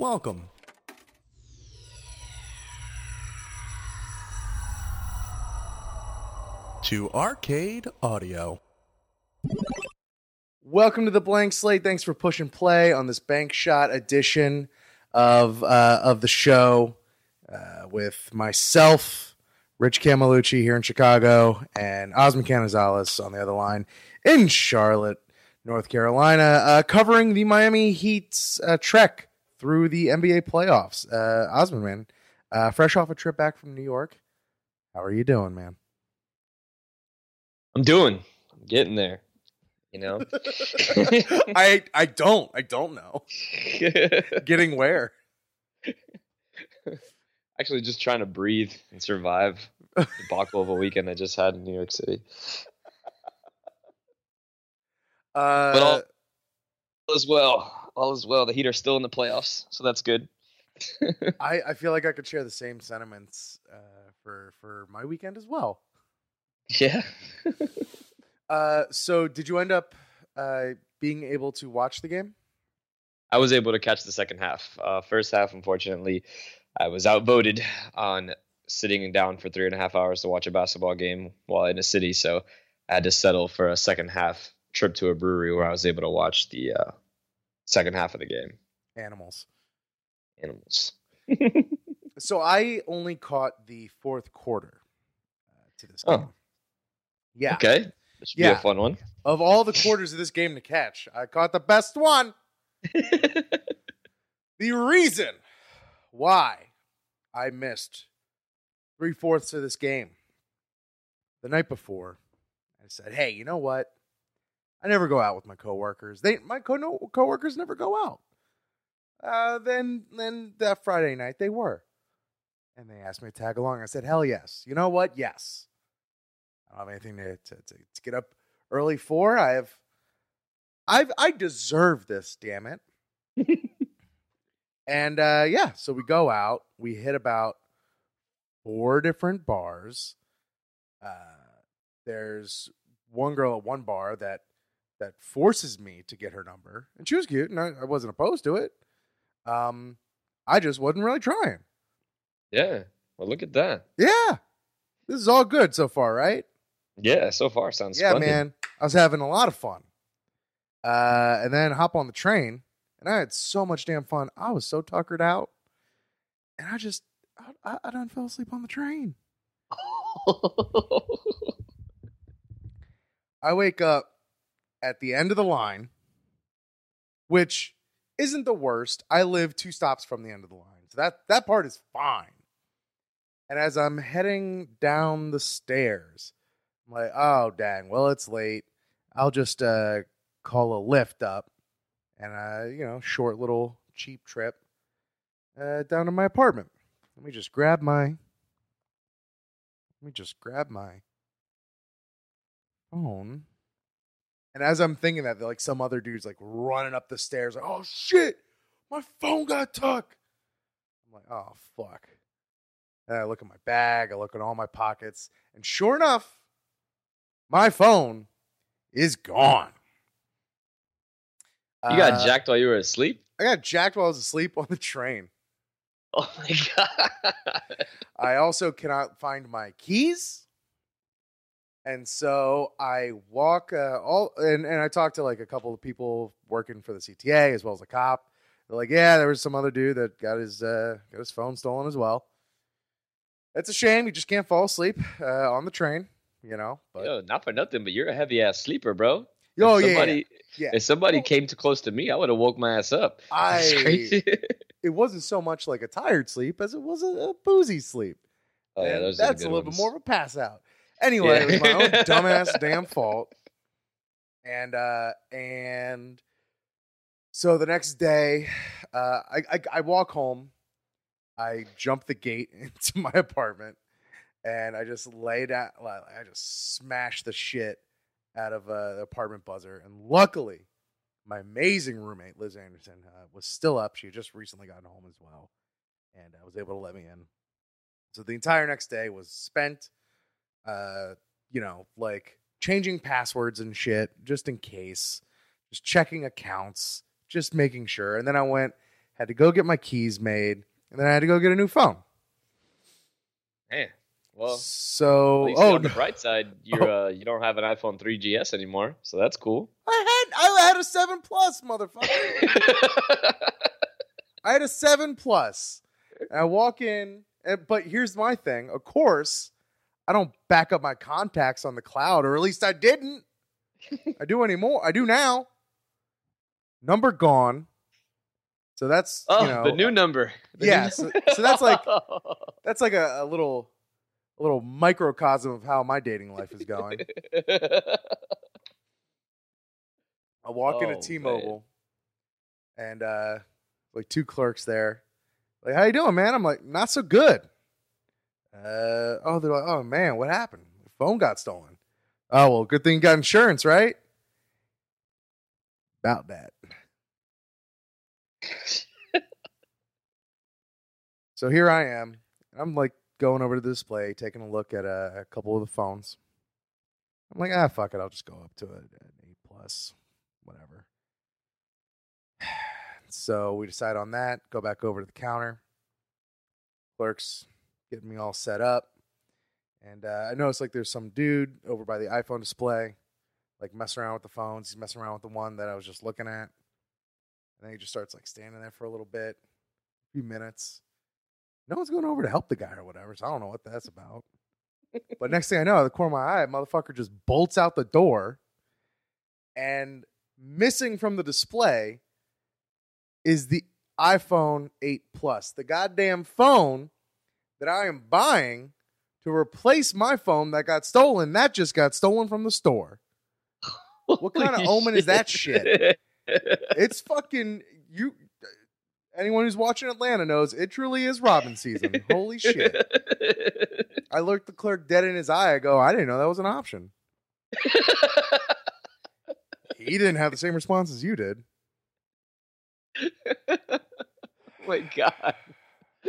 Welcome. To Arcade Audio. Welcome to the blank slate. Thanks for pushing play on this bank shot edition of uh, of the show uh, with myself, Rich Camelucci here in Chicago, and Osman Canizales on the other line in Charlotte, North Carolina, uh, covering the Miami Heat's uh, trek through the NBA playoffs. Uh, Osman, man, uh, fresh off a trip back from New York, how are you doing, man? I'm doing. I'm getting there. You know. I I don't I don't know. Getting where? Actually, just trying to breathe and survive the debacle of a weekend I just had in New York City. Uh, But all, is well. All is well. The Heat are still in the playoffs, so that's good. I, I feel like I could share the same sentiments uh, for for my weekend as well. Yeah. Uh, so did you end up uh, being able to watch the game? I was able to catch the second half. Uh, first half, unfortunately, I was outvoted on sitting down for three and a half hours to watch a basketball game while in a city. So I had to settle for a second half trip to a brewery where I was able to watch the uh, second half of the game. Animals. Animals. So I only caught the fourth quarter uh, to this Oh. game. Yeah. Okay. That should be Yeah. a fun one. Of all the quarters of this game to catch, I caught the best one. The reason why I missed three fourths of this game the night before, I said, "Hey, you know what? I never go out with my coworkers. They my co- no, coworkers never go out." Uh, then then that Friday night they were, and they asked me to tag along. I said, "Hell yes! You know what? Yes. I don't have anything to to, to, to get up early for. I have, I've I deserve this. Damn it." And uh, yeah, so we go out. We hit about four different bars. Uh, there's one girl at one bar that that forces me to get her number, and she was cute, and I, I wasn't opposed to it. Um, I just wasn't really trying. yeah. Well, look at that. Yeah, this is all good so far, right? Yeah. So far, sounds yeah, splendid. man. I was having a lot of fun. Uh, and then hop on the train, and I had so much damn fun. I was so tuckered out, and I just I, I, I done fell asleep on the train. I wake up at the end of the line, which isn't the worst. I live two stops from the end of the line, so that that part is fine. And as I'm heading down the stairs, I'm like, "Oh, dang! Well, it's late. I'll just uh, call a Lyft up, and uh, you know, short little cheap trip uh, down to my apartment. Let me just grab my. Let me just grab my phone. And as I'm thinking that, like some other dude's like running up the stairs, like, oh shit, my phone got took. I'm like, oh fuck. And I look at my bag, I look at all my pockets, and sure enough, my phone is gone. you got Uh, jacked while you were asleep. I got jacked while I was asleep on the train. Oh my god. I also cannot find my keys. And so I walk uh, all and, and I talked to like a couple of people working for the CTA as well as a cop. They're like, yeah, there was some other dude that got his uh, got his phone stolen as well. It's a shame you just can't fall asleep uh, on the train, you know. But Yo, not for nothing, but you're a heavy ass sleeper, bro. oh if yeah, somebody, yeah. If somebody came too close to me, I would have woke my ass up. I it wasn't so much like a tired sleep as it was a, a boozy sleep. oh yeah, And those are the that's a little ones. bit more of a pass out. Anyway, Yeah. it was my own dumbass damn fault. And uh and so the next day, uh I, I I walk home, I jump the gate into my apartment, and I just lay down like, I just smash the shit out of uh, the apartment buzzer. And luckily, my amazing roommate, Liz Anderson, uh, was still up. She had just recently gotten home as well. And uh, was able to let me in. So the entire next day was spent, uh, you know, like changing passwords and shit just in case, just checking accounts, just making sure. And then I went, had to go get my keys made, and then I had to go get a new phone. Man, well, so at least oh on the bright side, you're uh, you don't have an iPhone 3GS anymore, so that's cool. I had I had a seven plus, motherfucker. I had a seven plus. And I walk in, and, but here's my thing. Of course, I don't back up my contacts on the cloud, or at least I didn't. I do anymore. I do now. Number gone. So that's oh, you know the new number. The yeah, new- so- so that's like- that's like a, a little a little microcosm of how my dating life is going. I walk Oh, into T-Mobile, and uh, like two clerks there, like, "How you doing, man?" I'm like, "Not so good." Uh, oh, they're like, "Oh man, what happened? The phone got stolen." Oh well, good thing you got insurance, right? About that. So here I am. I'm like going over to the display, taking a look at a, a couple of the phones. I'm like, ah, fuck it. I'll just go up to it, an eight plus, whatever. So we decide on that. Go back over to the counter. Clerks getting me all set up, and uh, I noticed like there's some dude over by the iPhone display, like messing around with the phones. He's messing around with the one that I was just looking at, and then he just starts like standing there for a little bit, a few minutes. No one's going over to help the guy or whatever, so I don't know what that's about. but next thing I know, the corner of my eye, motherfucker just bolts out the door, and missing from the display is the iPhone 8 Plus, the goddamn phone that I am buying to replace my phone that got stolen. That just got stolen from the store. What kind of Holy omen is that shit? It's fucking you. Anyone who's watching Atlanta knows it truly is Robbin' Season. Holy shit! I looked the clerk dead in his eye. I go, I didn't know that was an option. He didn't have the same response as you did. my god,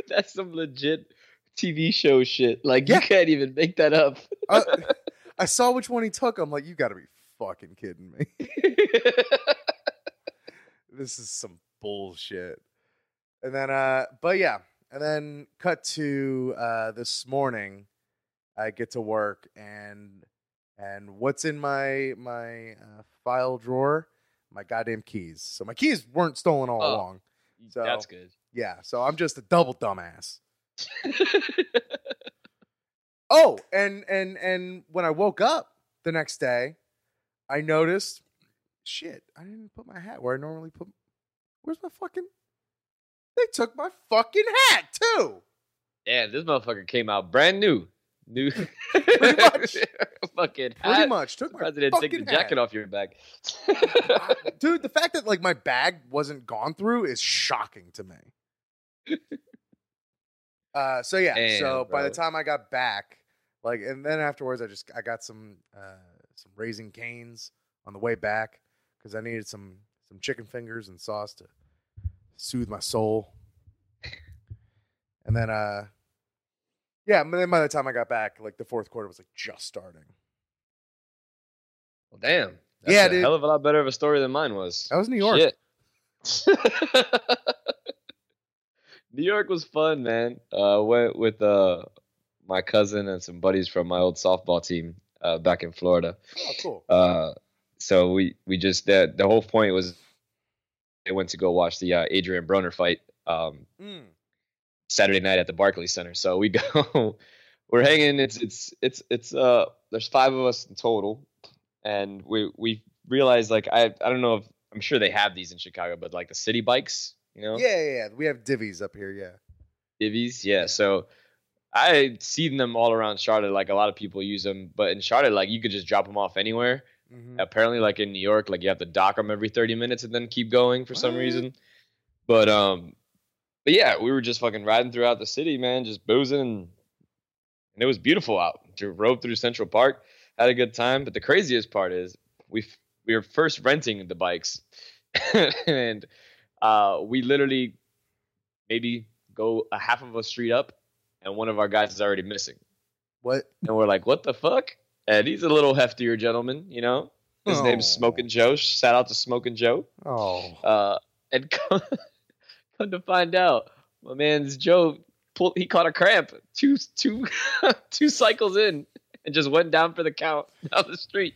that's some legit TV show shit. Like Yeah. you can't even make that up. I, I saw which one he took. I'm like, you got to be fucking kidding me. this is some bullshit. And then, uh, but yeah, and then cut to uh, this morning. I get to work and and what's in my my uh, file drawer? My goddamn keys. So my keys weren't stolen all Oh. along. So- That's good. Yeah. So I'm just a double dumbass. Oh, and and and when I woke up the next day, I noticed, shit, I didn't put my hat where I normally put. Where's my fucking? They took my fucking hat too. yeah, this motherfucker came out brand new. New Pretty much. fucking Pretty much took my President, take the fucking jacket hat. off your back. Dude, the fact that like my bag wasn't gone through is shocking to me. Uh, so yeah, Damn, so by the time I got back, like, and then afterwards, I just I got some uh, some Raising Cane's on the way back because I needed some some chicken fingers and sauce to soothe my soul. And then, uh, yeah, then by the time I got back, like the fourth quarter was like just starting. Well, damn. That's Yeah, a dude. hell of a lot better of a story than mine was. That was New York. New York was fun, man. Uh, went with uh, my cousin and some buddies from my old softball team uh, back in Florida. Oh, cool. Uh, so we we just the the whole point was they went to go watch the uh, Adrien Broner fight um, Mm. Saturday night at the Barclays Center. So we go, we're hanging. It's it's it's it's uh. There's five of us in total, and we we realized like I I don't know if I'm sure they have these in Chicago, but like the Citi Bikes, you know, Yeah, yeah, yeah. We have divvies up here. Yeah. divvies. Yeah. So I seen them all around Charlotte. Like a lot of people use them, but in Charlotte, like you could just drop them off anywhere. Mhm. Apparently, like in New York, like you have to dock them every 30 minutes and then keep going for some reason. But um, but yeah, we were just fucking riding throughout the city, man, just boozing, and, and it was beautiful out. Dro- Rode through Central Park, had a good time. But the craziest part is we we were first renting the bikes, and uh, we literally maybe go a half of a street up, and one of our guys is already missing. What? And we're like, what the fuck? And he's a little heftier gentleman, you know. His name's Oh. Smoking Joe. Shout out to Smoking Joe. Oh. Uh, and come, Come to find out, my man's Joe pulled. He caught a cramp two two two cycles in, and just went down for the count down the street.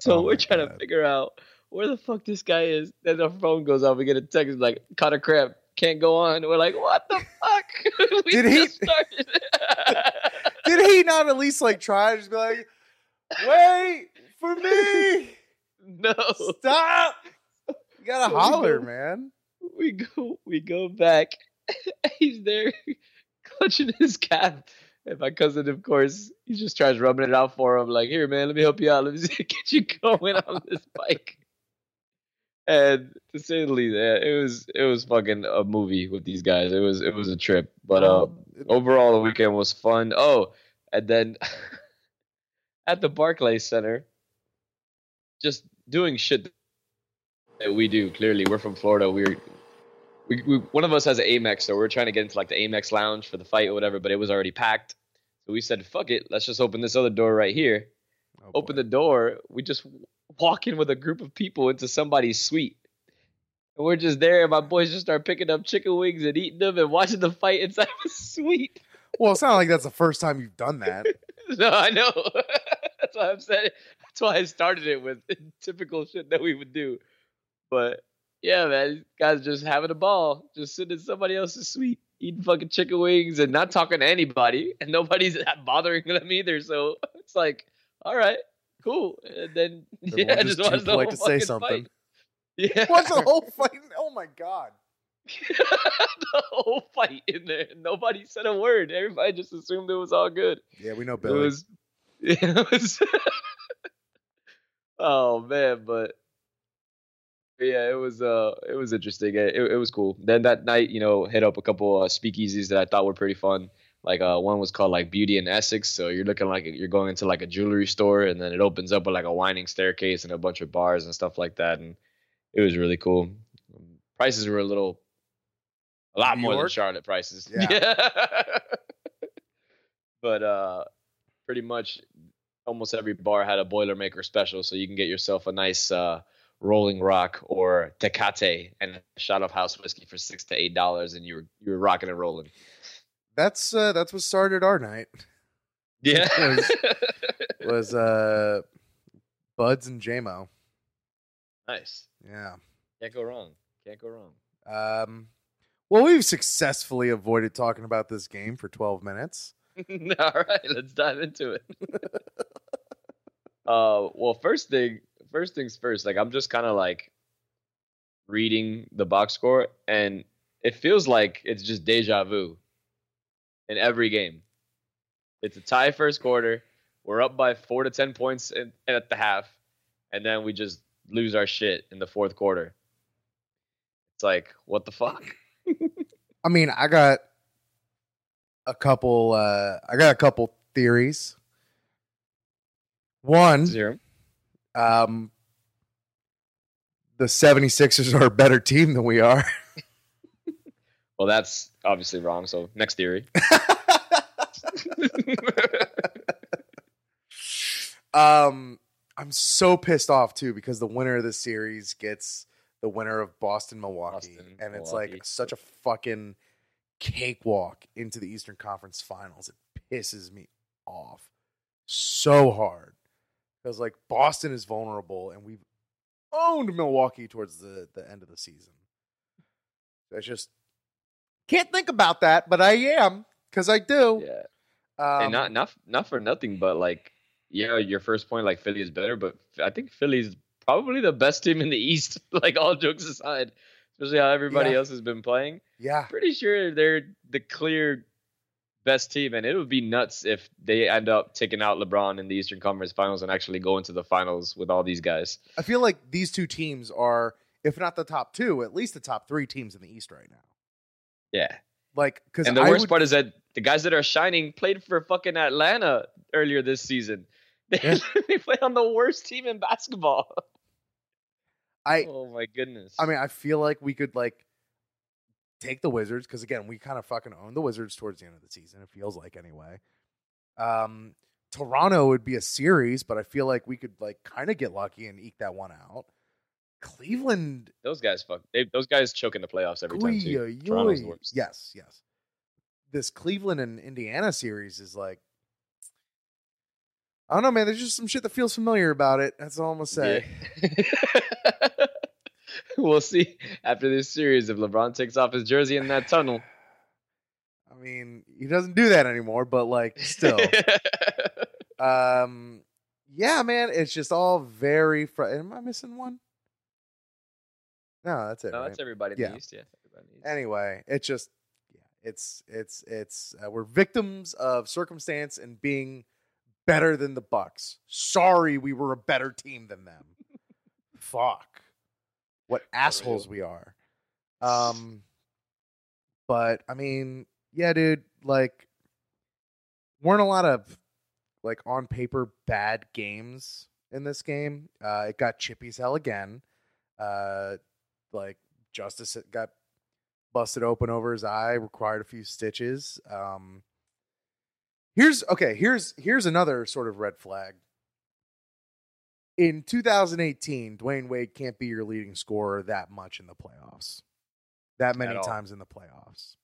So Oh we're trying to figure out where the fuck this guy is. Then our phone goes off. We get a text like, "Caught a cramp, can't go on." We're like, "What the fuck?" we Did he-. Did he not at least like try to just be like, wait for me? no. Stop! You gotta So we holler, go- man. we go we go back. He's there clutching his calf. And my cousin, of course, he just tries rubbing it out for him, like, here, man, let me help you out. Let me see, get you going on this bike. And to say the least, yeah, it was it was fucking a movie with these guys. It was it was a trip. But uh overall the weekend was fun. Oh, and then at the Barclays Center, just doing shit that we do. Clearly, we're from Florida. We're we, we one of us has an Amex, so we're trying to get into like the Amex lounge for the fight or whatever, but it was already packed. So we said, "Fuck it, let's just open this other door right here." Oh, Open boy. the door. We just walk in with a group of people into somebody's suite. And we're just there, and my boys just start picking up chicken wings and eating them and watching the fight inside the suite. Well, it's not like that's the first time you've done that. No, I know. That's why I'm saying. That's why I started it with typical shit that we would do. But yeah, man, guys just having a ball, just sitting in somebody else's suite, eating fucking chicken wings and not talking to anybody, and nobody's bothering them either. So it's like, all right, cool. And then Everyone yeah, just just too watch the polite whole to say something. fight. Yeah, What's the whole fight? Oh my god! the whole fight in there. Nobody said a word. Everybody just assumed it was all good. Yeah, we know It Billy. was, it was oh man, but yeah, it was uh, it was interesting. It, it, it was cool. Then that night, you know, hit up a couple uh, speakeasies that I thought were pretty fun. Like uh, one was called like Beauty and Essex, so you're looking like you're going into like a jewelry store, and then it opens up with like a winding staircase and a bunch of bars and stuff like that, and it was really cool. Prices were a little, a lot New more than Charlotte prices. Yeah. but uh, pretty much almost every bar had a Boilermaker special, so you can get yourself a nice uh, Rolling Rock or Tecate and a shot of house whiskey for six to eight dollars, and you were you were rocking and rolling. That's uh, that's what started our night. Yeah. was- Was uh, Buds and JMO. nice. Yeah. Can't go wrong. Can't go wrong. Um, well, we've successfully avoided talking about this game for 12 minutes. All right, let's dive into it. uh, well, first thing, first things first. Like, I'm just kind of like reading the box score, and it feels like it's just deja vu in every game. It's a tie first quarter. We're up by four to ten points in, at the half, and then we just lose our shit in the fourth quarter. It's like, what the fuck? I mean, I got a couple. Uh, I got a couple theories. One, Zero. um, the 76ers are a better team than we are. Well, that's obviously wrong. So next theory. um, I'm so pissed off too because the winner of the series gets the winner of Boston Milwaukee, Boston, and it's Milwaukee. like such a fucking cakewalk into the Eastern Conference Finals. It pisses me off so hard because like Boston is vulnerable, and we've owned Milwaukee towards the the end of the season. I just can't think about that, but I am because I do. yeah. Um, and not not not for nothing, but like yeah, your first point, like Philly is better, but I think Philly's probably the best team in the East. like all jokes aside, especially how everybody Yeah. else has been playing. yeah, Pretty sure they're the clear best team, and it would be nuts if they end up taking out LeBron in the Eastern Conference Finals and actually go into the finals with all these guys. I feel like these two teams are, if not the top two, at least the top three teams in the East right now. Yeah, Like, because and the I worst would, part is that the guys that are shining played for fucking Atlanta earlier this season. They, Yeah. played on the worst team in basketball. I, oh my goodness. I mean, I feel like we could like take the Wizards because again, we kind of fucking own the Wizards towards the end of the season. It feels like anyway. Um, Toronto would be a series, but I feel like we could like kind of get lucky and eke that one out. Cleveland. Those guys fuck. They, those guys choke in the playoffs every time too. Toronto's the worst. Yes, yes. This Cleveland and Indiana series is like, I don't know, man. There's just some shit that feels familiar about it. That's all I'm gonna say. Yeah. we'll see after this series if LeBron takes off his jersey in that tunnel. I mean, he doesn't do that anymore, but like, still, um, yeah, man. It's just all very. Fr- Am I missing one? No, that's it. no, right? that's everybody Yeah. the East. Yeah. Everybody in the East. anyway, it's just yeah, it's it's it's uh, we're victims of circumstance and being better than the Bucks. Sorry, we were a better team than them. Fuck, what assholes we are. Um, but I mean, yeah, dude, like weren't a lot of like on paper bad games in this game. Uh, it got chippy as hell again. Uh, like Justise got busted open over his eye, required a few stitches. Um, here's okay. Here's here's another sort of red flag. In 2018, Dwyane Wade can't be your leading scorer that much in the playoffs, that many times in the playoffs.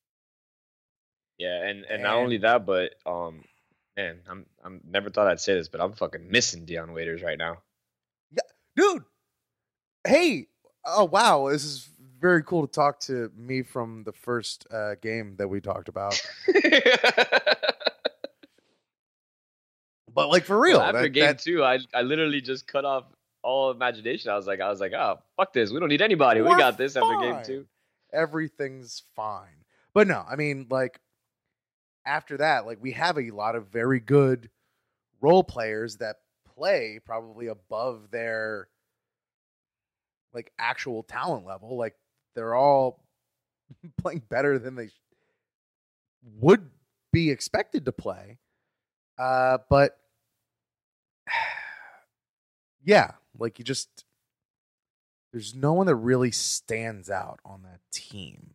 Yeah, and and not only that, but um, man, I'm I'm never thought I'd say this, but I'm fucking missing Dion Waiters right now. Yeah, dude. Hey, oh wow, this is very cool to talk to me from the first uh, game that we talked about. But like for real, Well, after that- game that- two, I I literally just cut off all imagination. I was like, I was like, oh fuck this, we don't need anybody. We We're got this after game two. everything's fine. But no, I mean, like after that, like we have a lot of very good role players that play probably above their like actual talent level. Like they're all playing better than they would be expected to play. Uh, but yeah, like you just there's no one that really stands out on that team.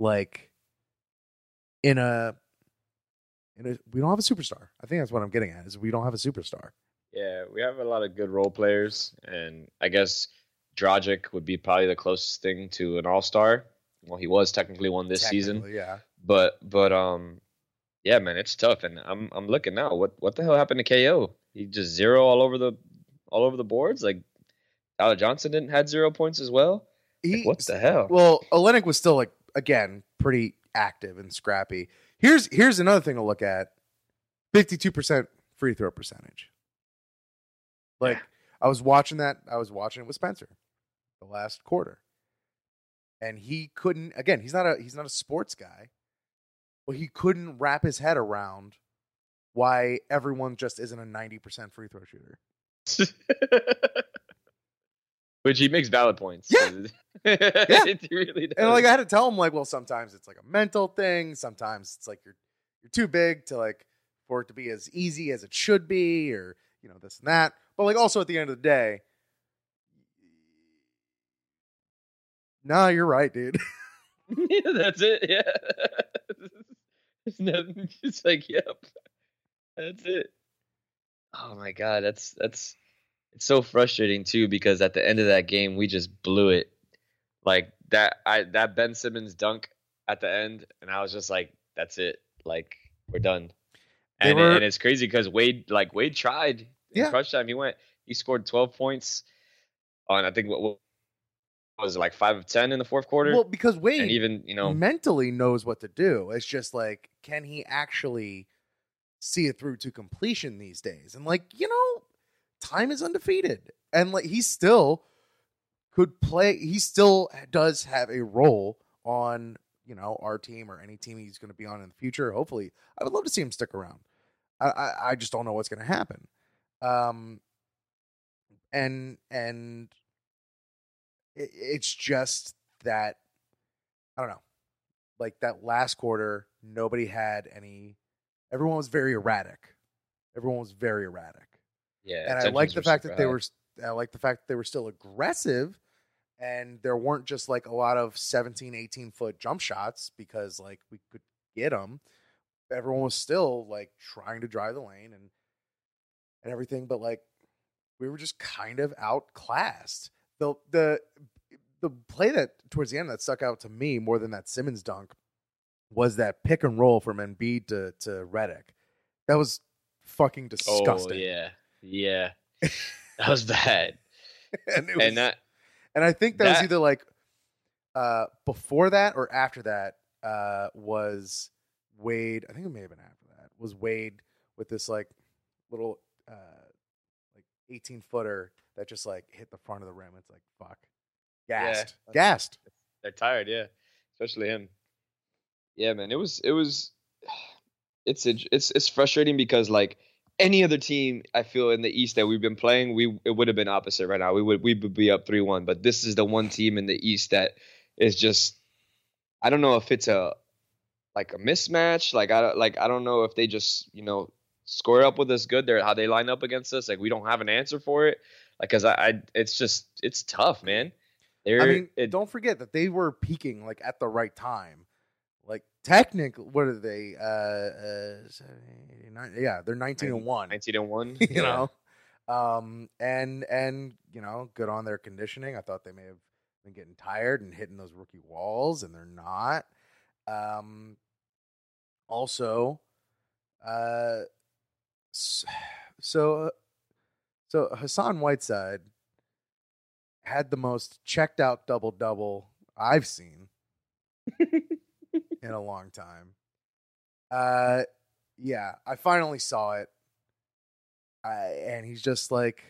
Like in a in a we don't have a superstar. I think that's what I'm getting at is we don't have a superstar. Yeah, we have a lot of good role players, and I guess Dragic would be probably the closest thing to an All Star. Well, he was technically one this season, Yeah. but but um, yeah, man, it's tough, and I'm I'm looking now. What what the hell happened to KO? He just zero all over the all over the boards. Like Tyler Johnson didn't had zero points as well. He Like, what the hell? Well, Olynyk was still like again pretty active and scrappy. Here's here's another thing to look at: fifty-two percent free throw percentage. Like I was watching that, I was watching it with Spencer, the last quarter, and he couldn't. Again, he's not a he's not a sports guy, but he couldn't wrap his head around why everyone just isn't a ninety percent free throw shooter. Which he makes valid points. Yeah. yeah. really does. And like I had to tell him like, well, sometimes it's like a mental thing. Sometimes it's like you're you're too big to like for it to be as easy as it should be, or you know this and that. But like also at the end of the day, nah, you're right, dude. yeah, that's it. Yeah. it's nothing. It's like, yep. That's it. Oh my god, that's that's it's so frustrating too because at the end of that game we just blew it. Like that I that Ben Simmons dunk at the end and I was just like that's it. Like we're done. And, were- and it's crazy cuz Wade like Wade tried in Yeah. crunch time. He went he scored 12 points on I think what was it like 5 of 10 in the fourth quarter well, because Wade and even, you know, mentally knows what to do. It's just like, can he actually see it through to completion these days? And like, you know, time is undefeated. And like he still could play he still does have a role on, you know, our team or any team he's gonna be on in the future. Hopefully. I would love to see him stick around. I I, I just don't know what's gonna happen. Um and and it, it's just that I don't know. Like that last quarter, nobody had any. Everyone was very erratic. Everyone was very erratic, yeah. and I like the fact that they high. were. I like the fact that they were still aggressive, and there weren't just like a lot of 17, 18 foot jump shots because like we could get them. Everyone was still like trying to drive the lane and and everything, but like we were just kind of outclassed. The the the play that towards the end that stuck out to me more than that Simmons dunk was that pick and roll from Embiid to to Redick. That was fucking disgusting. Oh yeah, yeah, that was bad. and it was, and that and I think that, was either like uh before that or after that uh was Wade. I think it may have been after that. Was Wade with this like little uh like 18 footer that just like hit the front of the rim. It's like fuck. Yeah. Gassed. Gassed. they're tired, yeah, especially him. Yeah, man, it was it was it's it's it's frustrating because like any other team I feel in the East that we've been playing, we it would have been opposite right now. We would we would be up three one, but this is the one team in the East that is just I don't know if it's a like a mismatch. Like I like I don't know if they just you know score up with us good. They're how they line up against us. Like we don't have an answer for it. Like because I, I it's just it's tough, man. They're, I mean, it, don't forget that they were peaking like at the right time. Like technically, what are they? Uh, uh seven, eight, nine, yeah, they're nineteen and one. 19 and one. you Yeah. know, um, and and you know, good on their conditioning. I thought they may have been getting tired and hitting those rookie walls, and they're not. Um, also, uh, so so Hassan Whiteside had the most checked out double double I've seen in a long time. Uh, yeah, I finally saw it. I, and he's just like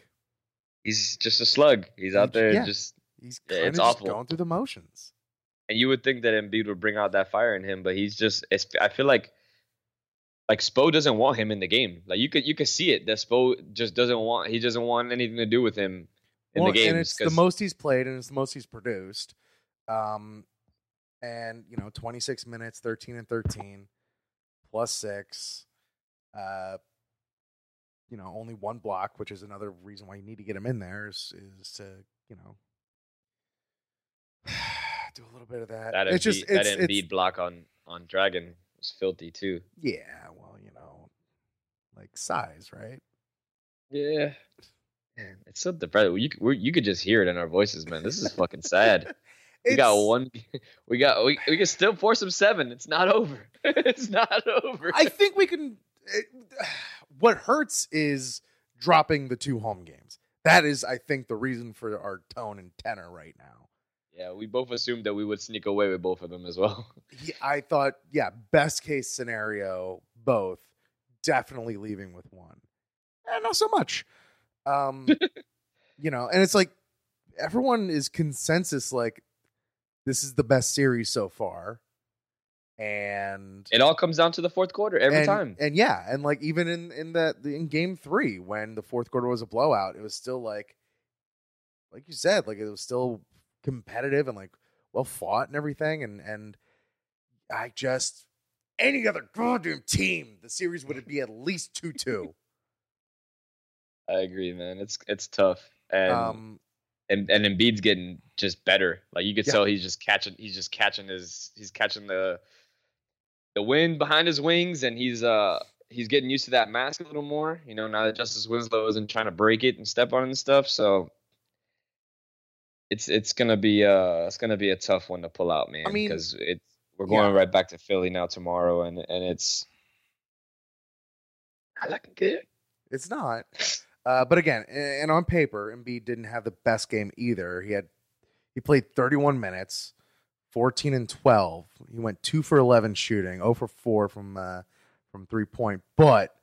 He's just a slug. He's out there Yeah. just he's Yeah, it's just awful. going through the motions. and you would think that Embiid would bring out that fire in him, but he's just I feel like like Spo doesn't want him in the game. Like you could you could see it that Spo just doesn't want he doesn't want anything to do with him in Well, the games. and it's the most he's played and it's the most he's produced. Um, and you know, 26 minutes, 13 and 13, plus six. Uh, you know, only one block, which is another reason why you need to get him in there is is to you know do a little bit of that. that it's Embiid, just that Embiid it's block on on Dragon was filthy too. yeah, well, you know, like size, right? Yeah. Man, it's so depressing. You could, you could just hear it in our voices, man. This is fucking sad. We got one. We got. We, we can still force them seven. It's not over. it's not over. I think we can. Eh, it, what hurts is dropping the two home games. That is, I think, the reason for our tone and tenor right now. Yeah, we both assumed that we would sneak away with both of them as well. I thought, yeah, best case scenario, both definitely leaving with one. Eh, not so much. Um, you know, and it's like everyone is consensus like this is the best series so far, and It all comes down to the fourth quarter every and, time. And yeah, and like even in in the in game three when the fourth quarter was a blowout, it was still like, like you said, like it was still competitive and like well fought and everything. And and I just any other goddamn team, the series would be at least two two. I agree, man. It's it's tough, and um, and and Embiid's getting just better. Like you could Yeah. tell he's just catching. He's just catching his. He's catching the the wind behind his wings, and he's uh he's getting used to that mask a little more. You know, now that Justise Winslow isn't trying to break it and step on it and stuff. So it's it's gonna be uh it's gonna be a tough one to pull out, man. I mean, because it's we're going yeah. right back to Philly now tomorrow, and and it's not looking good. it's not. Uh, but again, and on paper, Embiid didn't have the best game either. He had he played 31 minutes, 14 and 12. He went two for 11 shooting, 0 for 4 from uh, from three point, but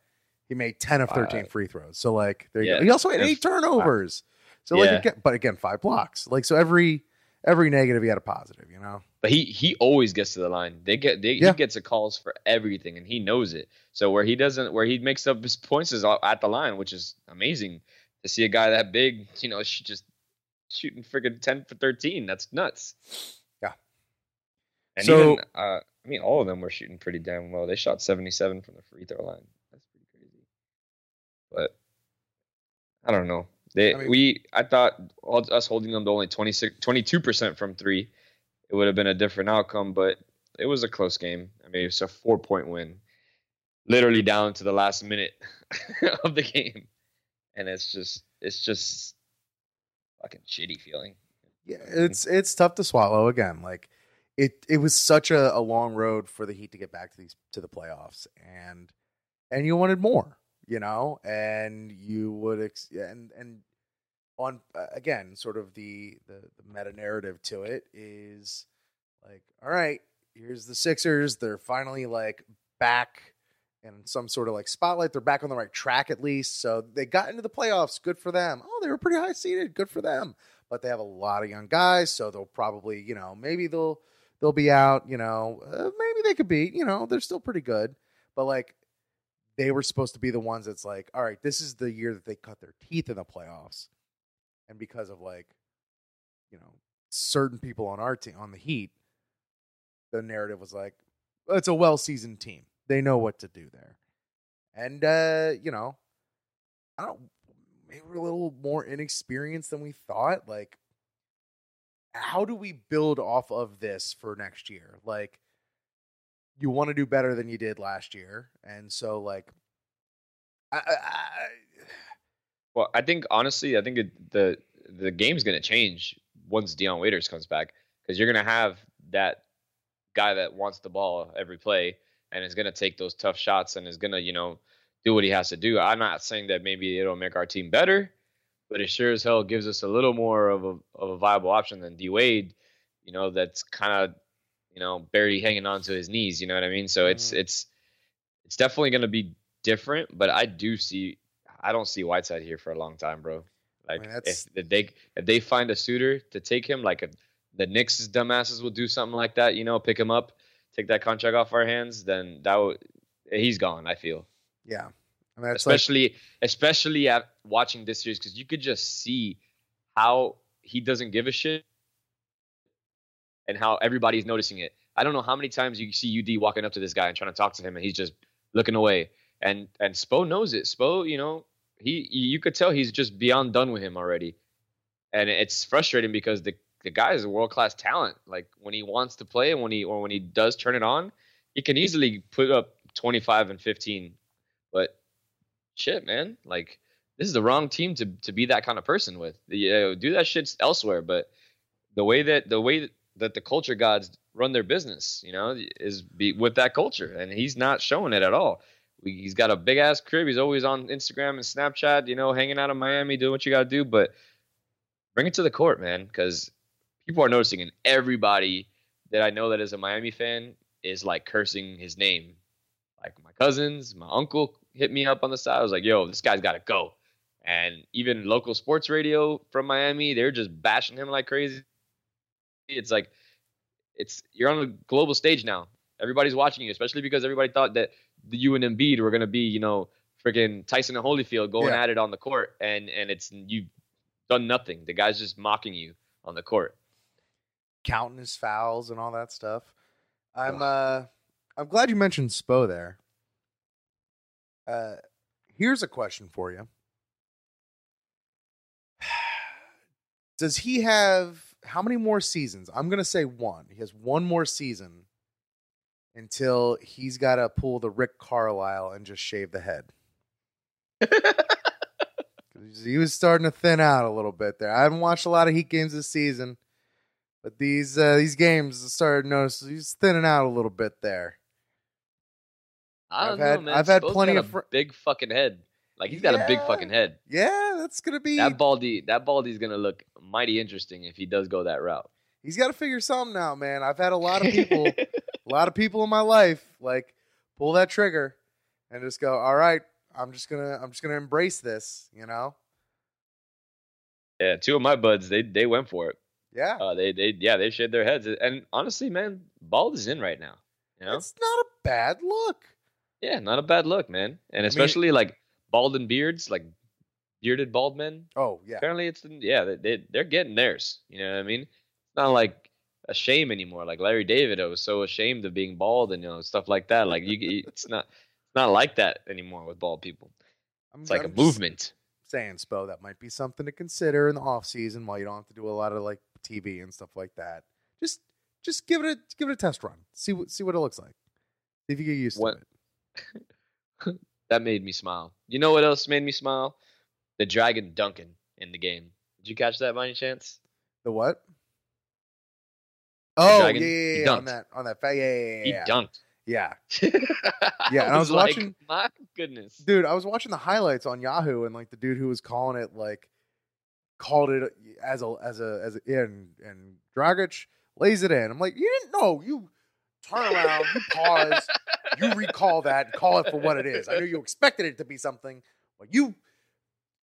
he made 10 of 13 Five. free throws. So like there you Yeah. go. He also had eight turnovers. So like Yeah. again, but again, five blocks. Like so every every negative he had a positive. You know. But he he always gets to the line. They get they, Yeah. he gets the calls for everything, and he knows it. So where he doesn't, where he makes up his points is at the line, which is amazing to see a guy that big, you know, just shooting friggin' ten for thirteen. That's nuts. Yeah. And So- even uh, I mean, all of them were shooting pretty damn well. They shot seventy seven from the free throw line. That's pretty crazy. But I don't know. They I mean- we I thought us holding them to only 22 percent from three, it would have been a different outcome. But it was a close game. I mean, it's a four point win, literally down to the last minute of the game, and it's just it's just fucking shitty feeling. Yeah, it's it's tough to swallow again. Like it it was such a, a long road for the Heat to get back to these to the playoffs, and and you wanted more, you know, and you would ex- and and on uh, again, sort of the the, the meta narrative to it is like, all right, here's the Sixers. They're finally like back in some sort of like spotlight. They're back on the right track at least. So they got into the playoffs. Good for them. Oh, they were pretty high seated. Good for them. But they have a lot of young guys, so they'll probably, you know, maybe they'll they'll be out. You know, uh, maybe they could beat. You know, they're still pretty good. But like, they were supposed to be the ones that's like, all right, this is the year that they cut their teeth in the playoffs, and because of like, you know, certain people on our team on the Heat, the narrative was like, it's a well seasoned team. They know what to do there. And uh, you know, I don't maybe we're a little more inexperienced than we thought. Like, how do we build off of this for next year? Like, you want to do better than you did last year, and so like, I, I, I Well, I think honestly, I think it, the the game's gonna change once Dion Waiters comes back because you're gonna have that guy that wants the ball every play and is gonna take those tough shots and is gonna you know do what he has to do. I'm not saying that maybe it'll make our team better, but it sure as hell gives us a little more of a of a viable option than D Wade. You know, that's kind of you know barely hanging on to his knees. You know what I mean? So it's Mhm. it's it's definitely gonna be different, but I do see I don't see Whiteside here for a long time, bro. Like mean, that's- if, if they if they find a suitor to take him, like a, the Knicks dumbasses will do something like that, you know, pick him up, take that contract off our hands, then that would he's gone. I feel, yeah. I mean, it's like, especially especially at watching this series because you could just see how he doesn't give a shit and how everybody's noticing it. I don't know how many times you see UD walking up to this guy and trying to talk to him, and he's just looking away. And and Spo knows it. Spo, you know, he you could tell he's just beyond done with him already, and it's frustrating because the the guy is a world class talent. Like when he wants to play when he or when he does turn it on, he can easily put up twenty five and fifteen. But shit, man, like this is the wrong team to to be that kind of person with. Yeah, do that shit elsewhere. But the way that the way that the culture gods run their business, you know, is be with that culture, and he's not showing it at all. He's got a big ass crib. He's always on Instagram and Snapchat, you know, hanging out in Miami, doing what you got to do. But bring it to the court, man, because people are noticing, and everybody that I know that is a Miami fan is like cursing his name. Like my cousins, my uncle hit me up on the side. I was like, "Yo, this guy's got to go." And even local sports radio from Miami, they're just bashing him like crazy. It's like it's you're on a global stage now. Everybody's watching you, especially because everybody thought that the you and Embiid were gonna be, you know, freaking Tyson and Holyfield going Yeah. at it on the court, and and it's you've done nothing. The guy's just mocking you on the court. counting his fouls and all that stuff. I'm uh I'm glad you mentioned Spo there. Uh here's a question for you. Does he have how many more seasons? I'm going to say one. He has one more season until he's got to pull the Rick Carlisle and just shave the head. he was starting to thin out a little bit there. I haven't watched a lot of Heat games this season. But these uh, these games started noticing he's thinning out a little bit there. I I've don't had- know, man. I've had Spo's plenty of a fr- big fucking head. Like he's got a big fucking head. Yeah, that's gonna be. That baldy, that baldy's gonna look mighty interesting if he does go that route. he's got to figure something out, man. I've had a lot of people, a lot of people in my life, like pull that trigger and just go, all right, I'm just gonna, I'm just gonna embrace this, you know? yeah, two of my buds, they they went for it. Yeah, Uh, they they yeah, they shaved their heads. And honestly, man, bald is in right now. You know, it's not a bad look. yeah, not a bad look, man. And especially like bald and beards, like bearded bald men. Oh yeah, Apparently, it's yeah, they, they they're getting theirs. You know what I mean? It's not like a shame anymore. Like Larry David, I was so ashamed of being bald and you know stuff like that. Like you, it's not it's not like that anymore with bald people. I'm, It's like I'm a movement. Saying, Spo, that might be something to consider in the off season while you don't have to do a lot of like TV and stuff like that. Just, just give it a give it a test run. See what see what it looks like. See if you get used What- to it. That made me smile. You know what else made me smile? The Dragon Duncan in the game. Did you catch that by any chance? The what? Oh yeah, yeah, yeah, on that on that. fa- Yeah, yeah, yeah, He dunked. yeah. yeah, and I was watching- My goodness. Dude, I was watching the highlights on Yahoo, and like the dude who was calling it, like, called it uh, as a as a as a and and Dragic lays it in. I'm like, you didn't know. You turn around, you pause, you recall that, and call it for what it is. I knew you expected it to be something, but you,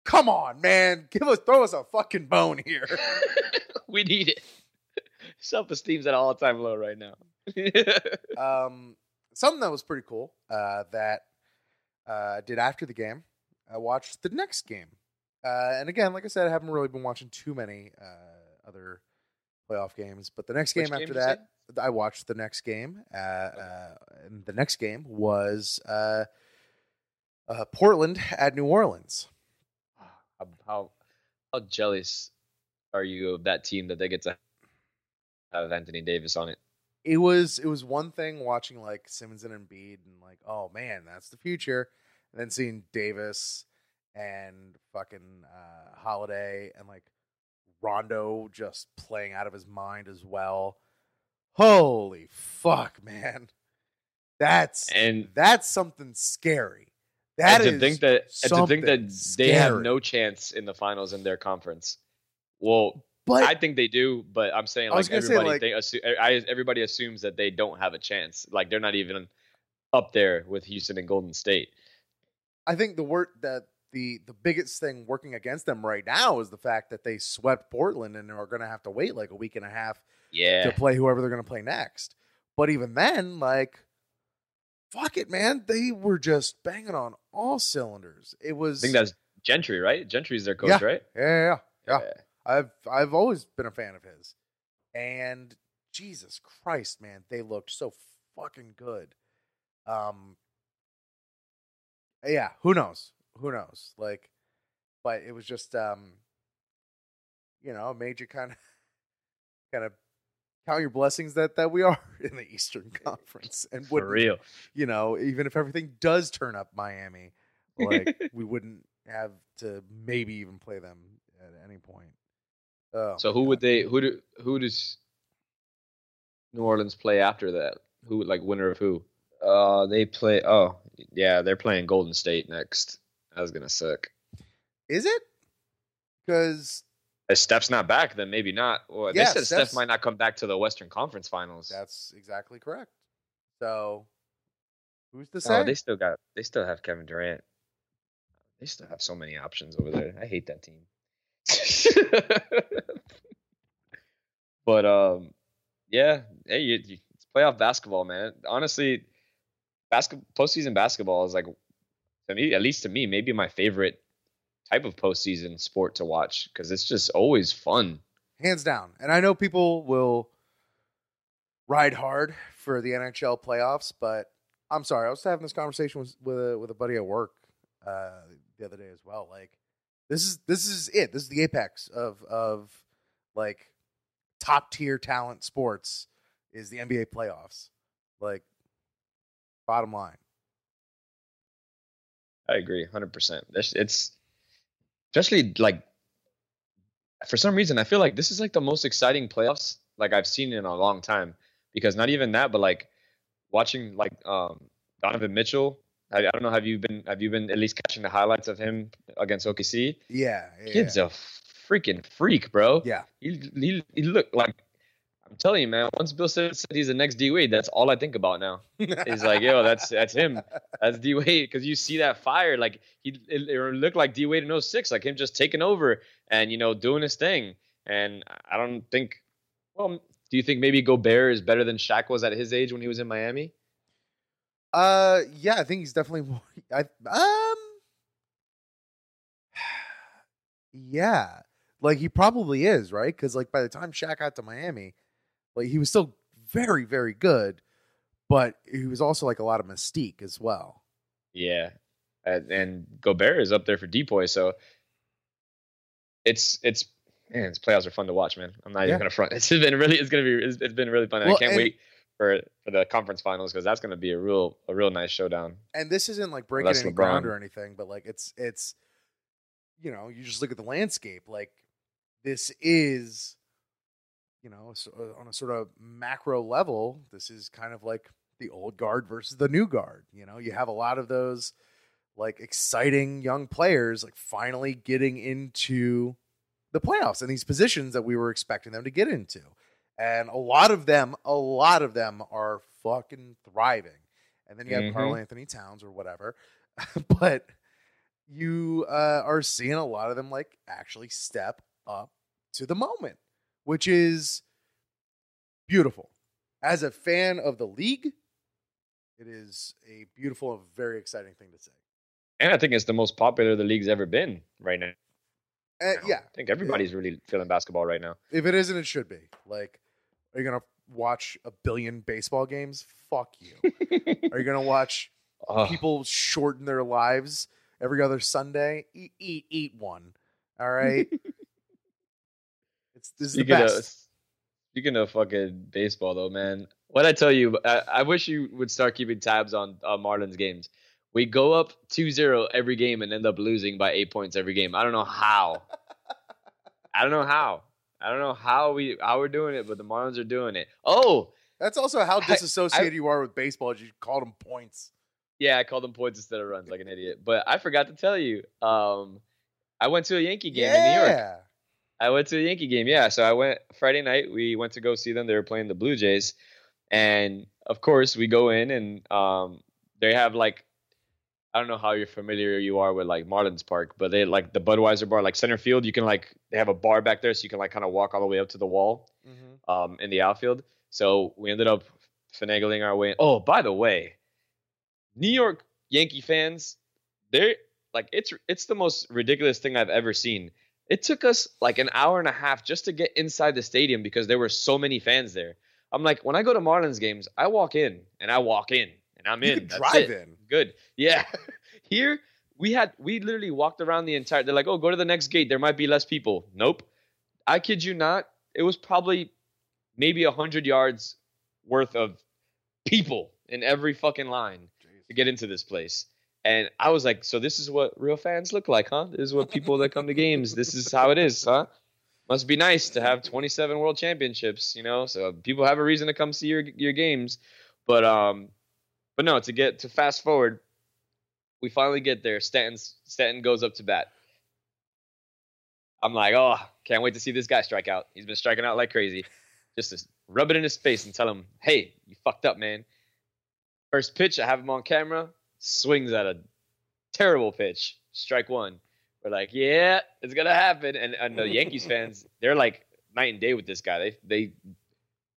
come on, man, give us throw us a fucking bone here. we need it. Self esteem's at all time low right now. um, something that was pretty cool uh, that uh, I did after the game. I watched the next game, uh, and again, like I said, I haven't really been watching too many uh, other playoff games. But the next game Which after game that, I watched the next game. Uh, uh, and the next game was uh, uh, Portland at New Orleans. How, how jealous are you of that team that they get to have Anthony Davis on it? it was it was one thing watching like Simmons and Embiid and like, oh man, that's the future. And then seeing Davis and fucking uh Holiday and like Rondo just playing out of his mind as well. Holy fuck, man. That's And that's something scary. That and is to think that and to think that they have no chance in the finals in their conference. Well, but I think they do, but I'm saying like gonna say, everybody like- think, assu- I, everybody assumes that they don't have a chance. Like they're not even up there with Houston and Golden State. I think the word that the the biggest thing working against them right now is the fact that they swept Portland and are going to have to wait like a week and a half Yeah. to play whoever they're going to play next. But even then, like, fuck it, man, they were just banging on all cylinders. It was. I think that's Gentry, right? Gentry's their coach, Yeah. right? yeah, yeah, yeah, yeah. I've I've always been a fan of his, and Jesus Christ, man, they looked so fucking good. Um, yeah, who knows? Who knows? Like, but it was just um, you know, made you kind of kind of count your blessings that that we are in the Eastern Conference, and For wouldn't, real. you know, even if everything does turn up Miami, like we wouldn't have to maybe even play them at any point. Oh, So my who would they who do who does New Orleans play after that? Who like winner of who? Uh they play oh yeah, they're playing Golden State next. That was gonna suck. Is it? Because If Steph's not back, then maybe not. Well, Yeah, they said Steph's- Steph might not come back to the Western Conference Finals. that's exactly correct. So who's to say? Oh, they still got they still have Kevin Durant. They still have so many options over there. I hate that team. but um, yeah, hey, you, you, it's playoff basketball, man. Honestly, basketball postseason basketball is like to me, at least to me, maybe my favorite type of postseason sport to watch because it's just always fun. hands down. And I know people will ride hard for the NHL playoffs, but I'm sorry. I was having this conversation with with a, with a buddy at work uh, the other day as well. Like this is this is it. This is the apex of of like top tier talent sports is the NBA playoffs. Like bottom line. I agree, hundred percent. It's especially like for some reason I feel like this is like the most exciting playoffs like I've seen in a long time because not even that, but like watching like um Donovan Mitchell. I, I don't know. Have you been have you been at least catching the highlights of him against OKC? Yeah. yeah Kid's a freaking freak, bro. yeah. He he, he looked like. I'm telling you, man. Once Bill said he's the next D Wade, that's all I think about now. He's like, yo, that's that's him. That's D Wade because you see that fire, like he it, it looked like D Wade in 06, like him just taking over and you know doing his thing. And I don't think. Well, do you think maybe Gobert is better than Shaq was at his age when he was in Miami? Uh, yeah, I think he's definitely more. I um, yeah, like he probably is right because like by the time Shaq got to Miami, like he was still very very good, but he was also like a lot of mystique as well. Yeah, and, and Gobert is up there for DPOY, so it's it's man, its playoffs are fun to watch, man. I'm not Yeah. even gonna front. It's been really, it's gonna be, it's, it's been really fun. Well, I can't and- wait for for the conference finals because that's gonna be a real a real nice showdown. And this isn't like breaking Unless any LeBron- ground or anything, but like it's it's, you know, you just look at the landscape. Like this is, you know, so- uh, on a sort of macro level, this is kind of like the old guard versus the new guard. You know, you have a lot of those like exciting young players like finally getting into the playoffs and these positions that we were expecting them to get into. And a lot of them, a lot of them are fucking thriving. And then you have Mhm. Karl-Anthony Towns or whatever. but you uh, are seeing a lot of them like actually step up to the moment, which is beautiful. As a fan of the league, it is a beautiful and very exciting thing to say. And I think it's the most popular the league's ever been right now. Uh, yeah, I think everybody's really feeling basketball right now. if it isn't, it should be. Like, are you gonna watch a billion baseball games? Fuck you. are you gonna watch Ugh. people shorten their lives every other Sunday? Eat, eat, eat one. All right. it's this is the Speaking of, speaking of fucking baseball, though, man, what I tell you, I, I wish you would start keeping tabs on uh, Marlins games. We go up 2-0 every game and end up losing by eight points every game. I don't know how. I don't know how. I don't know how we how we're doing it, but the Marlins are doing it. Oh, That's also how I- disassociated you are with baseball. You called them points. yeah, I called them points instead of runs like an idiot. But I forgot to tell you. Um, I went to a Yankee game in New York. I went to the Yankee game. Yeah, so I went Friday night. We went to go see them. They were playing the Blue Jays, and of course we go in and um, they have like I don't know how you're familiar you are with like Marlins Park, but they like the Budweiser bar, like center field. You can like they have a bar back there, so you can like kind of walk all the way up to the wall Mhm. um, in the outfield. So we ended up finagling our way. Oh, by the way, New York Yankee fans, they're like it's it's the most ridiculous thing I've ever seen. It took us like an hour and a half just to get inside the stadium because there were so many fans there. I'm like, when I go to Marlins games, I walk in and I walk in and I'm You in. That's drive it. in. Good. Yeah. Here we had we literally walked around the entire. They're like, oh, go to the next gate. There might be less people. Nope. I kid you not. It was probably maybe a hundred yards worth of people in every fucking line to get into this place. And I was like, so this is what real fans look like, huh? This is what people that come to games. This is how it is, huh? Must be nice to have 27 world championships, you know. So people have a reason to come see your your games. But um, but no, to get to fast forward, we finally get there. Stanton's Stanton goes up to bat. I'm like, oh, can't wait to see this guy strike out. He's been striking out like crazy. Just to rub it in his face and tell him, hey, you fucked up, man. First pitch, I have him on camera, swings at a terrible pitch, strike one. We're like, yeah, it's gonna happen. And and the Yankees fans, they're like night and day with this guy. They they,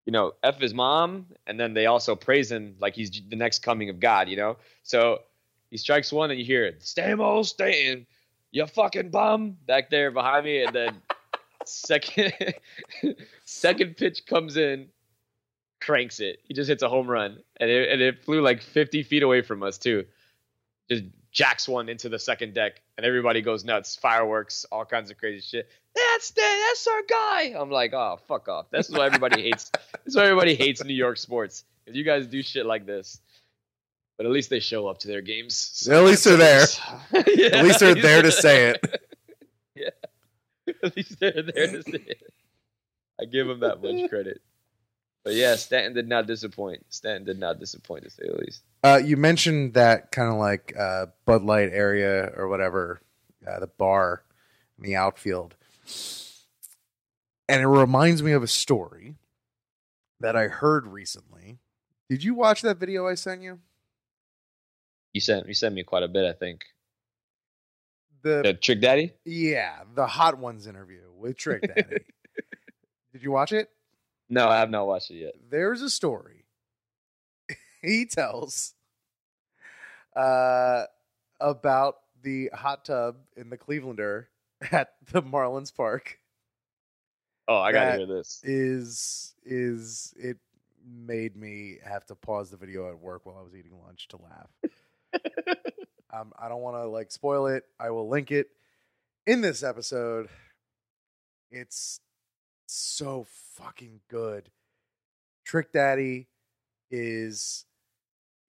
you know, f his mom, and then they also praise him like he's the next coming of God. You know, so he strikes one, and you hear it, Stamos oh, Stanton, you fucking bum back there behind me, and then second second pitch comes in, cranks it. He just hits a home run, and it, and it flew like 50 feet away from us too. Just jacks one into the second deck, and everybody goes nuts. Fireworks, all kinds of crazy shit. That's the, that's our guy. I'm like, oh fuck off. That's why everybody hates. That's why everybody hates New York sports. Because you guys do shit like this. But at least they show up to their games. So At least they're there. Yeah, At least they're there to say it. yeah. At least they're there to say it. I give them that much credit. But yeah, Stanton did not disappoint. Stanton did not disappoint to say the least. Uh, you mentioned that kind of like uh, Bud Light area or whatever, uh, the bar in the outfield. And it reminds me of a story that I heard recently. Did you watch that video I sent you? You sent you sent me quite a bit, I think. The The Trick Daddy? yeah, the Hot Ones interview with Trick Daddy. Did you watch it? No, I have not watched it yet. there's a story he tells uh, about the hot tub in the Clevelander at the Marlins Park Oh, I gotta hear this. is is it made me have to pause the video at work while I was eating lunch to laugh. um, I don't want to like spoil it. I will link it in this episode. It's so fucking good. Trick Daddy is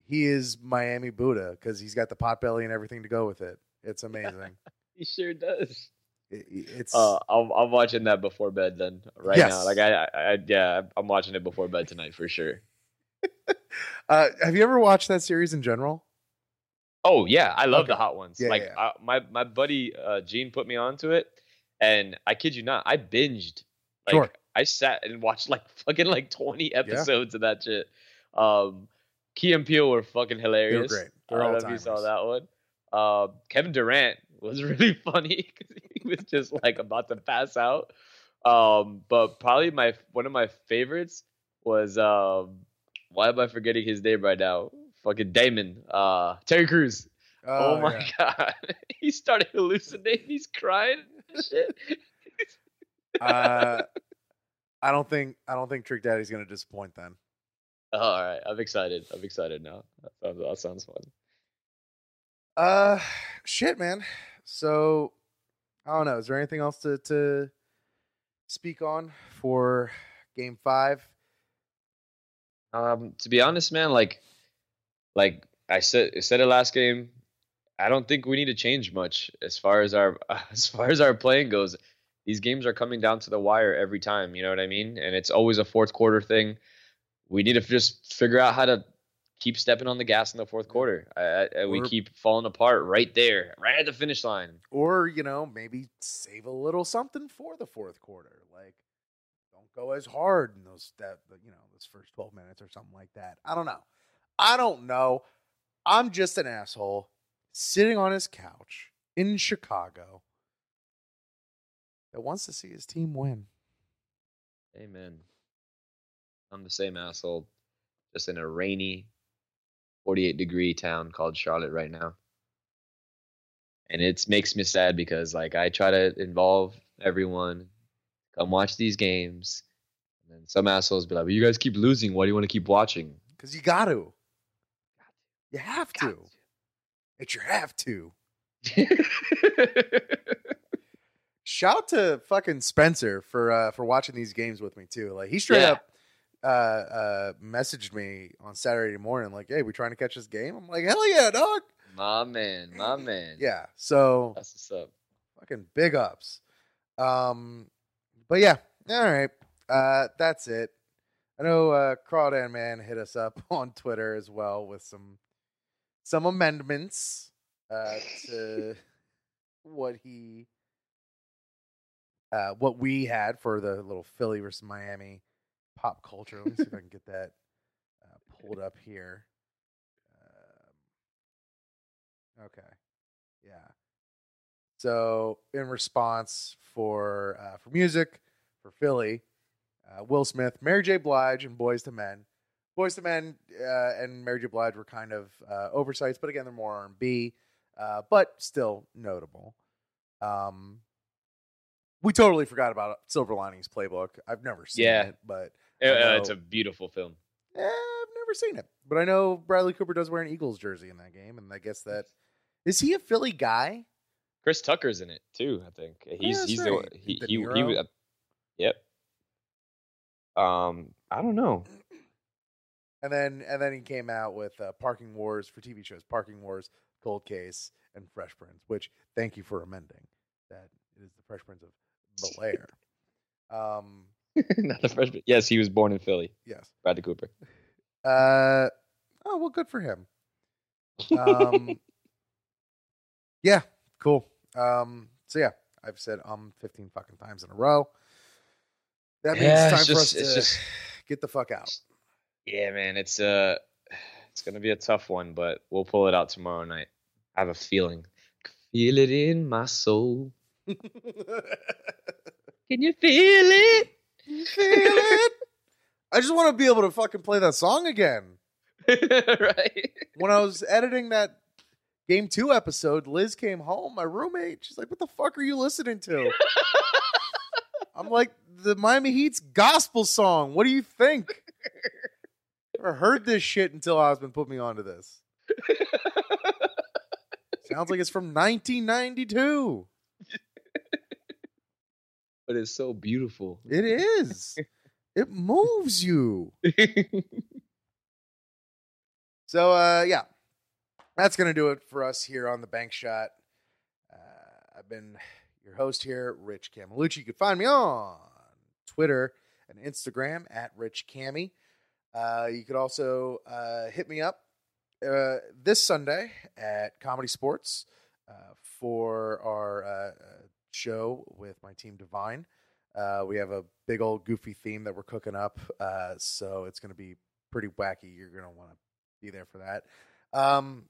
he is Miami Buddha because he's got the pot belly and everything to go with it. It's amazing. He sure does. It- it's Uh, I'm, I'm watching that before bed then right Yes. now. Like I, I, I, yeah, I'm watching it before bed tonight for sure. uh, have you ever watched that series in general? Oh yeah, I love the hot ones. Yeah, like yeah. I, my my buddy uh, Gene put me onto it, and I kid you not, I binged. Like Sure. I sat and watched like fucking like 20 episodes of that shit. Um, Key and Peele were fucking hilarious. great. I They're don't know all if you saw that one. Uh, Kevin Durant was really funny because he was just like about to pass out. Um, but probably my one of my favorites was um, why am I forgetting his name right now? Fucking Damon, uh, Terry Crews. Oh, my yeah. god, he started hallucinating. He's crying. Shit. Uh, I don't think I don't think Trick Daddy's gonna disappoint then. Oh, all right, I'm excited. I'm excited now. That sounds, that sounds fun. Uh, shit, man. So I don't know. Is there anything else to to speak on for Game Five? Um, to be honest, man, like, like I said, I said it last game. I don't think we need to change much as far as our as far as our playing goes. These games are coming down to the wire every time. You know what I mean? And it's always a fourth quarter thing. We need to just figure out how to keep stepping on the gas in the fourth quarter. I, I, we Or- keep falling apart right there, right at the finish line. Or you know maybe save a little something for the fourth quarter. Like don't go as hard in those that you know those first twelve minutes or something like that. I don't know. I don't know. I'm just an asshole sitting on his couch in Chicago that wants to see his team win. Amen. I'm the same asshole, just in a rainy, 48 degree town called Charlotte right now. And it makes me sad because like I try to involve everyone, come watch these games, and then some assholes be like, "Well, you guys keep losing. Why do you want to keep watching?" Because you got to. You have to. It's your have to. Shout out to fucking Spencer for uh for watching these games with me too. Like he straight Yeah. up uh uh messaged me on Saturday morning, like, hey, we trying to catch this game? I'm like, hell yeah, dog. my man, my man. Yeah. So that's what's up. fucking big ups. Um but yeah, all right. Uh that's it. I know uh Crawdad Man hit us up on Twitter as well with some some amendments uh to what he uh what we had for the little Philly versus Miami pop culture. Let me see if I can get that uh, pulled up here. Um, okay. Yeah. So in response for uh, for music for Philly, uh, Will Smith, Mary J. Blige, and Boyz II Men. Boyz II Men uh, and Mary J. Blige were kind of uh, oversights, but again, they're more R and B, uh, but still notable. Um, we totally forgot about Silver Linings Playbook. I've never seen Yeah. it, but Uh, I it's a beautiful film. eh, I've never seen it. But I know Bradley Cooper does wear an Eagles jersey in that game, and I guess that is he a Philly guy? Chris Tucker's in it too. I think he's that's he's right. the he De he, he Niro? was. Yep. Um, I don't know. And then and then he came out with uh, Parking Wars for TV shows, Parking Wars, Cold Case, and Fresh Prince. Which thank you for amending that it is the Fresh Prince of Bel Air. um, Not the freshman. Yes, he was born in Philly. yes. Bradley Cooper. Uh, oh well, good for him. Um, yeah, cool. Um, so yeah, I've said um 15 fucking times in a row. That means Yeah, it's time it's for just- us it's to just- get the fuck out. Yeah, man, it's uh it's gonna be a tough one, but we'll pull it out tomorrow night. I have a feeling. Feel it in my soul. Can you feel it? Feel it. I just want to be able to fucking play that song again. right. When I was editing that game two episode, Liz came home, my roommate. She's like, What the fuck are you listening to? I'm like, The Miami Heat's gospel song. What do you think? Never heard this shit until Osman put me onto this. Sounds like it's from 1992. But it's so beautiful. It is. It moves you. So uh yeah. That's gonna do it for us here on the bank shot. Uh I've been your host here, Rich Camelucci. You can find me on Twitter and Instagram at Rich Cammy. Uh, you could also uh, hit me up uh, this Sunday at Comedy Sports uh, for our show with my team Divine. Uh, we have a big old goofy theme that we're cooking up, uh, so it's going to be pretty wacky. You're going to want to be there for that. Um,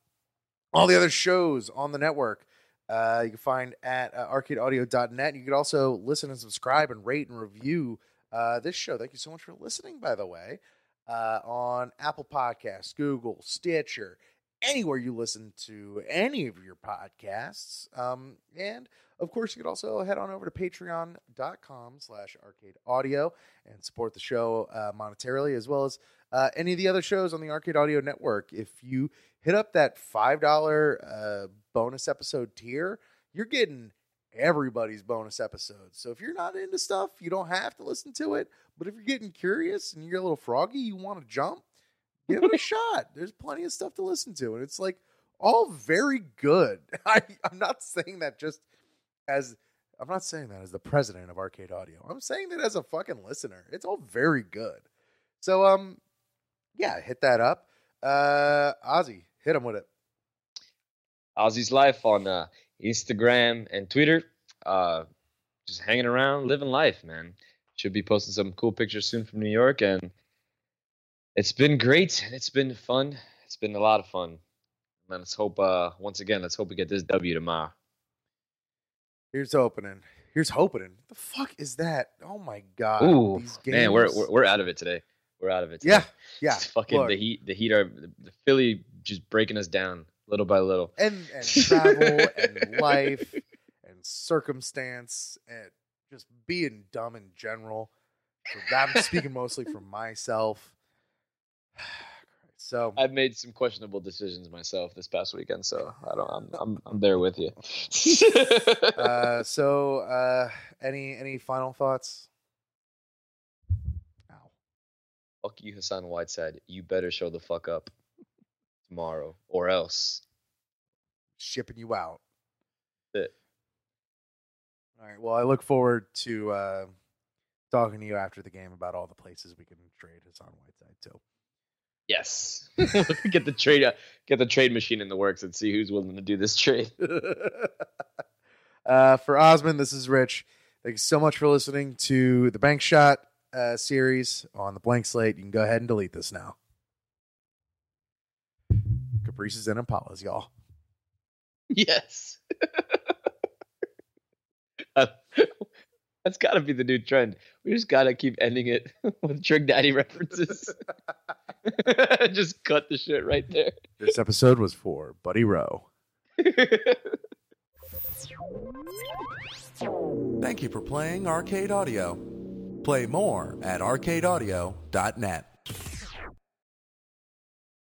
all the other shows on the network uh, you can find at uh, arcadeaudio.net. You can also listen and subscribe and rate and review uh, this show. Thank you so much for listening, by the way, uh, on Apple Podcasts, Google, Stitcher, anywhere you listen to any of your podcasts. Um, and of course, you could also head on over to patreon.com slash arcade audio and support the show uh, monetarily, as well as uh, any of the other shows on the Arcade Audio Network. If you hit up that $5 uh, bonus episode tier, you're getting everybody's bonus episodes. So if you're not into stuff, you don't have to listen to it. But if you're getting curious and you're a little froggy, you want to jump, give it a shot. There's plenty of stuff to listen to. And it's like all very good. I, I'm not saying that just as I'm not saying that as the president of Arcade Audio. I'm saying that as a fucking listener. It's all very good. So um yeah, hit that up. Uh Ozzy, hit him with it. Ozzy's life on uh, Instagram and Twitter. Uh, just hanging around, living life, man. Should be posting some cool pictures soon from New York, and it's been great. It's been fun. It's been a lot of fun. Let's hope. Uh, once again, let's hope we get this W tomorrow. Here's opening. Here's hoping. The fuck is that? Oh my god. Ooh, man, we're, we're we're out of it today. We're out of it. Today. Yeah, yeah. It's fucking Look. the heat. The heat are the Philly just breaking us down little by little. and and travel and life and circumstance and just being dumb in general. So I'm speaking mostly for myself. So I've made some questionable decisions myself this past weekend, so I don't. I'm I'm, I'm there with you. uh so uh any any final thoughts? Ow. fuck you, Hassan Whiteside. You better show the fuck up tomorrow, or else. Shipping you out. It. All right. Well, I look forward to uh talking to you after the game about all the places we can trade Hassan Whiteside to. Yes, get the trade get the trade machine in the works and see who's willing to do this trade. uh, for Osman, this is Rich. Thank you so much for listening to the Bank Shot uh, series on the blank slate. You can go ahead and delete this now. Caprices and Impalas, y'all. Yes. Uh, That's got to be the new trend. We just got to keep ending it with Trick Daddy references. just cut the shit right there. This episode was for Buddy Rowe. Thank you for playing Arcade Audio. Play more at arcadeaudio.net.